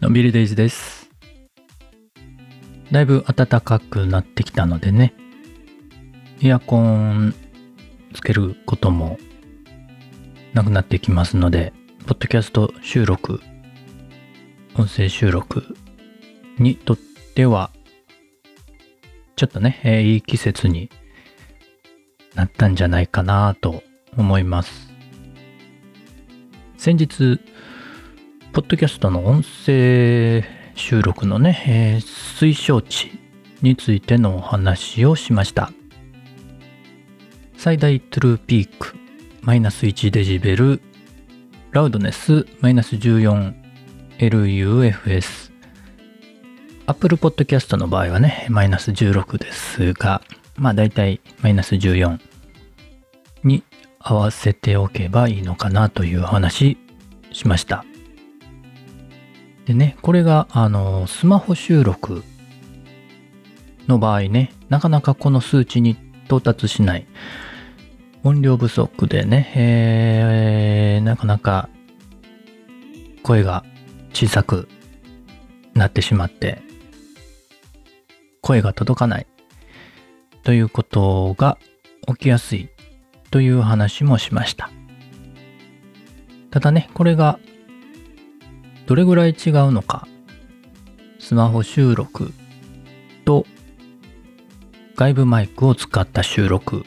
のんびりデイズです。だいぶ暖かくなってきたのでね、エアコンつけることもなくなってきますので、ポッドキャスト収録、音声収録にとっては、ちょっとね、えーいい季節になったんじゃないかなと思います。先日、ポッドキャストの音声収録のね、えー推奨値についてのお話をしました。最大トゥルーピークマイナス1デジベル、ラウドネスマイナス 14LUFS。Apple Podcast の場合はね、マイナス16ですが、まあ大体マイナス14合わせておけばいいのかなという話しました。でね、これが、あの、スマホ収録の場合ね、なかなかこの数値に到達しない。音量不足でね、えーなかなか声が小さくなってしまって、声が届かないということが起きやすいという話もしました。ただね、これがどれぐらい違うのか、スマホ収録と外部マイクを使った収録、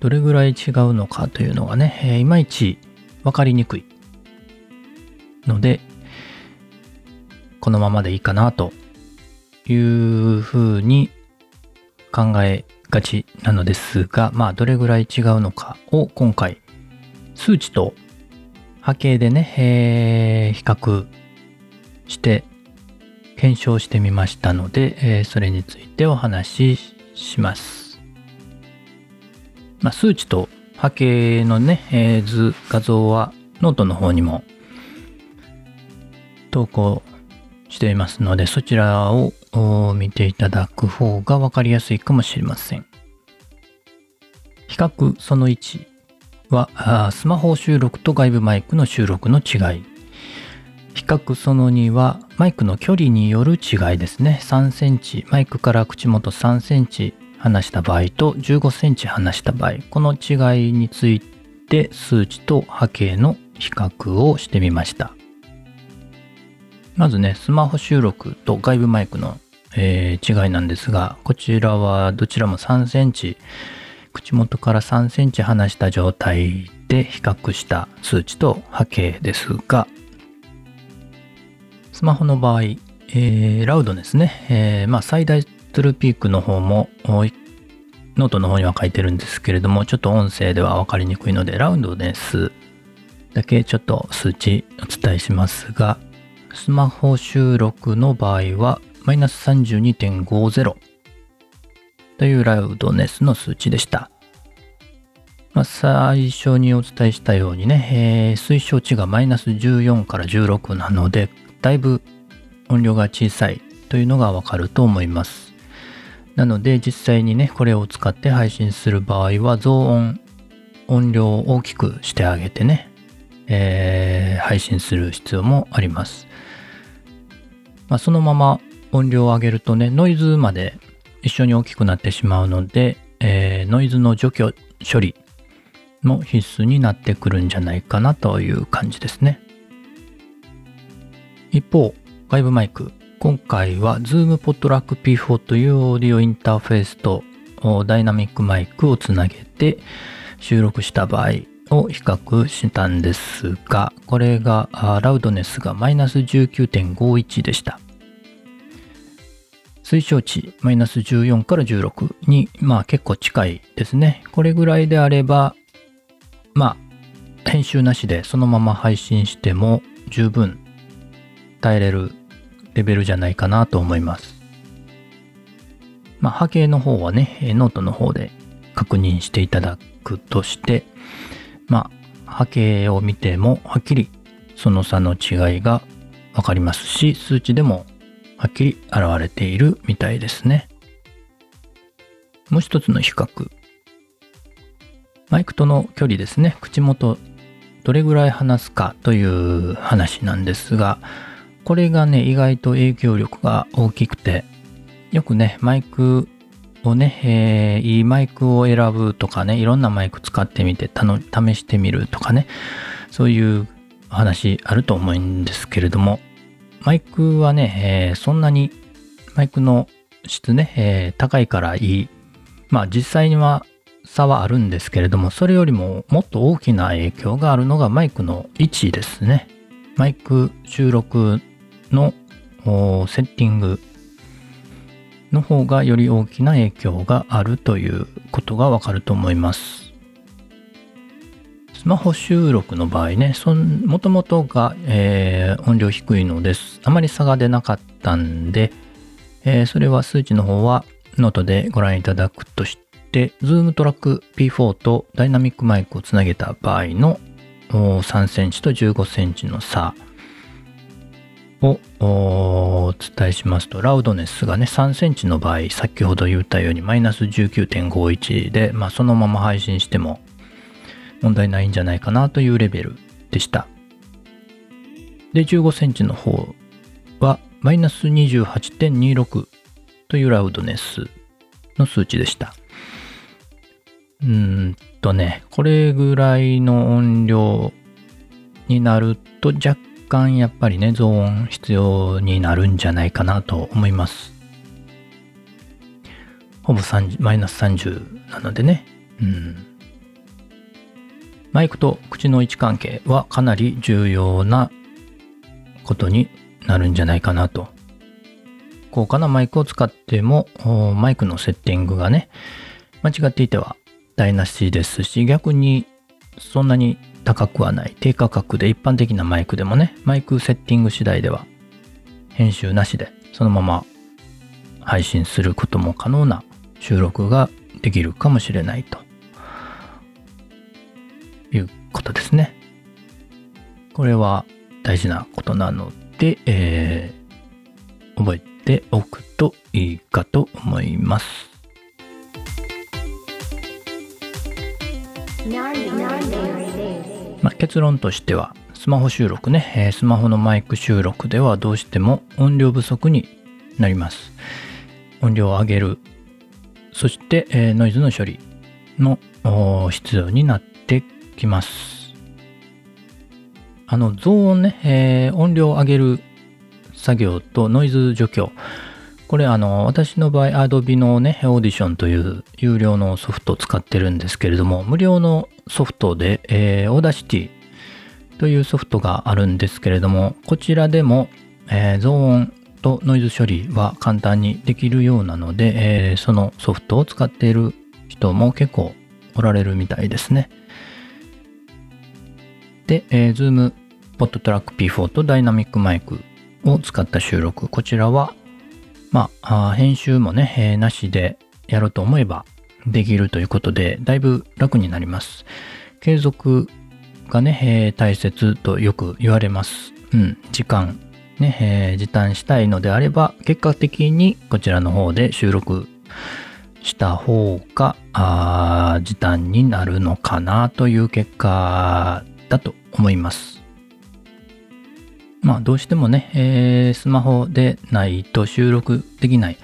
どれぐらい違うのかというのがね、えいまいちわかりにくいので、このままでいいかなというふうに考えがちなのですが、まあどれぐらい違うのかを今回数値と波形でね、えー比較して検証してみましたので、えーそれについてお話しします。まあ、数値と波形のね、えー図、画像はノートの方にも投稿していますので、そちらを見ていただく方がわかりやすいかもしれません。比較その1は、スマホ収録と外部マイクの収録の違い。比較その2は、マイクの距離による違いですね。3センチ、マイクから口元3センチ離した場合と15センチ離した場合、この違いについて数値と波形の比較をしてみました。まずね、スマホ収録と外部マイクの、えー違いなんですが、こちらはどちらも3センチ、口元から3センチ離した状態で比較した数値と波形ですが、スマホの場合、えーラウドネスね、えーまあ、最大トゥルーピークの方もノートの方には書いてるんですけれどもちょっと音声では分かりにくいのでラウドネスだけちょっと数値お伝えしますがスマホ収録の場合はマイナス32.50というラウドネスの数値でした。まあ、最初にお伝えしたようにね、えー推奨値がマイナス14から16なので、だいぶ音量が小さいというのがわかると思います。なので実際にね、これを使って配信する場合は増音、音量を大きくしてあげてね、えー配信する必要もあります。まあ、そのまま音量を上げるとね、ノイズまで一緒に大きくなってしまうので、えーノイズの除去処理も必須になってくるんじゃないかなという感じですね。一方、外部マイク。今回は Zoom PodTrack P4 というオーディオインターフェースとダイナミックマイクをつなげて収録した場合を比較したんですが、これがラウドネスがマイナス19.51でした。推奨値マイナス14から16に、まあ結構近いですね。これぐらいであれば、まあ、編集なしでそのまま配信しても十分耐えれるレベルじゃないかなと思います。まあ、波形の方はね、ノートの方で確認していただくとして、まあ、波形を見てもはっきりその差の違いがわかりますし、数値でもはっきり現れているみたいですね。もう一つの比較。マイクとの距離ですね。口元どれぐらい話すかという話なんですが、これがね、意外と影響力が大きくて、よくね、マイクをね、えー、いいマイクを選ぶとかね、いろんなマイク使ってみて試してみるとかね、そういう話あると思うんですけれども、マイクはね、えー、そんなにマイクの質ね、えー、高いからいい。まあ実際には差はあるんですけれども、それよりももっと大きな影響があるのがマイクの位置ですね。マイク収録のセッティングの方がより大きな影響があるということがわかると思います。スマホ収録の場合ね、もともとが、えー、音量低いのです。あまり差が出なかったんで、えー、それは数値の方はノートでご覧いただくとして、Zoom トラック P4 とダイナミックマイクをつなげた場合の3センチと15センチの差をお伝えしますと、ラウドネスがね、3センチの場合、先ほど言ったようにマイナス19.51で、まあ、そのまま配信しても問題ないんじゃないかなというレベルでした。で、15センチの方はマイナス28.26というラウドネスの数値でした。うんとね、これぐらいの音量になると若干やっぱりね、増音必要になるんじゃないかなと思います。ほぼ30マイナス30なのでね。うん。マイクと口の位置関係はかなり重要なことになるんじゃないかなと。高価なマイクを使っても、マイクのセッティングがね、間違っていては台無しですし、逆にそんなに高くはない。低価格で一般的なマイクでもね、マイクセッティング次第では編集なしでそのまま配信することも可能な収録ができるかもしれないと。いうことですね。これは大事なことなので、えー、覚えておくといいかと思います。結論としてはスマホ収録ね、え、スマホのマイク収録ではどうしても音量不足になります。音量を上げる。そして、え、ノイズの処理の必要になってきます。あの増音ね、え、音量を上げる作業とノイズ除去これあの私の場合 Adobe のねオーディションという有料のソフトを使ってるんですけれども無料のソフトで、えー、 Audacity というソフトがあるんですけれどもこちらでも、えー、増音とノイズ処理は簡単にできるようなので、えー、そのソフトを使っている人も結構おられるみたいですね。で、えー、Zoom ポットトラック P4 とダイナミックマイクを使った収録。こちらはまあ、編集もね、えー、なしでやろうと思えばできるということで、だいぶ楽になります。継続がね、えー、大切とよく言われます。うん、時間、ね、えー、時短したいのであれば、結果的にこちらの方で収録した方が、あ時短になるのかなという結果だと思います。まあどうしてもね、えー、スマホでないと収録できない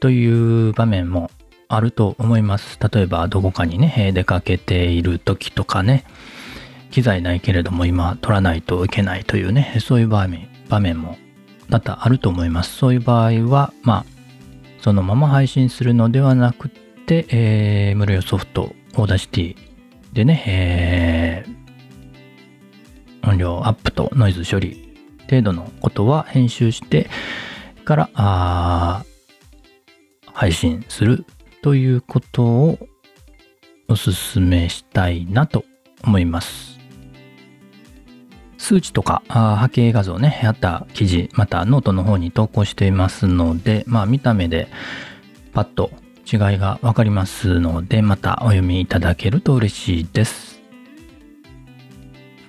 という場面もあると思います。例えばどこかにね、出かけている時とかね、機材ないけれども今撮らないといけないというね、そういう場面場面も多々あると思います。そういう場合は、まあ、そのまま配信するのではなくて、えー、無料ソフト、 Audacity でね、えー、音量アップとノイズ処理程度のことは編集してからあ配信するということをお勧めしたいなと思います。数値とか波形画像ね、あった記事、またノートの方に投稿していますので、まあ見た目でパッと違いがわかりますので、またお読みいただけると嬉しいです。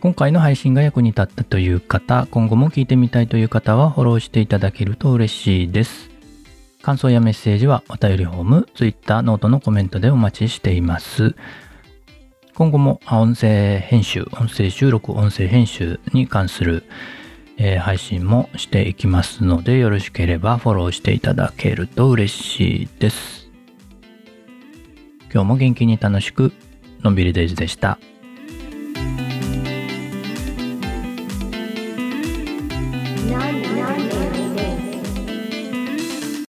今回の配信が役に立ったという方、今後も聞いてみたいという方はフォローしていただけると嬉しいです。感想やメッセージはお便りフォーム、ツイッター、ノートのコメントでお待ちしています。今後も音声編集、音声収録、音声編集に関する、えー、配信もしていきますので、よろしければフォローしていただけると嬉しいです。今日も元気に楽しく、のんびりデイズでした。